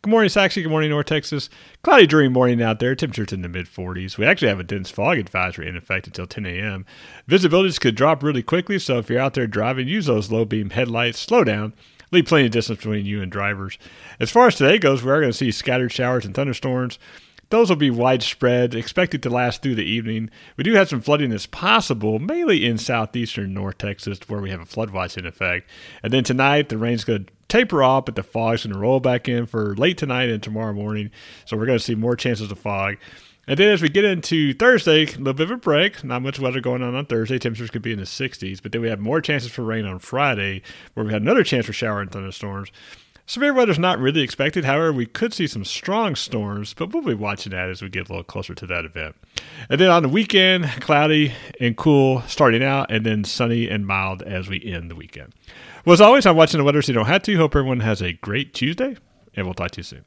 Good morning, Sachse. Good morning, North Texas. Cloudy during morning out there. Temperatures in the mid 40s. We actually have a dense fog advisory in effect until 10 a.m. Visibilities could drop really quickly, so if you're out there driving, use those low beam headlights. Slow down. Leave plenty of distance between you and drivers. As far as today goes, we are going to see scattered showers and thunderstorms. Those will be widespread, expected to last through the evening. We do have some flooding that's possible, mainly in southeastern North Texas, where we have a flood watch in effect. And then tonight, the rain's going to taper off, but the fog's going to roll back in for late tonight and tomorrow morning. So we're going to see more chances of fog. And then as we get into Thursday, a little bit of a break. Not much weather going on on Thursday. Temperatures could be in the 60s. But then we have more chances for rain on Friday, where we had another chance for shower and thunderstorms. Severe weather is not really expected. However, we could see some strong storms, but we'll be watching that as we get a little closer to that event. And then on the weekend, cloudy and cool starting out, and then sunny and mild as we end the weekend. Well, as always, I'm watching the weather so you don't have to. Hope everyone has a great Tuesday, and we'll talk to you soon.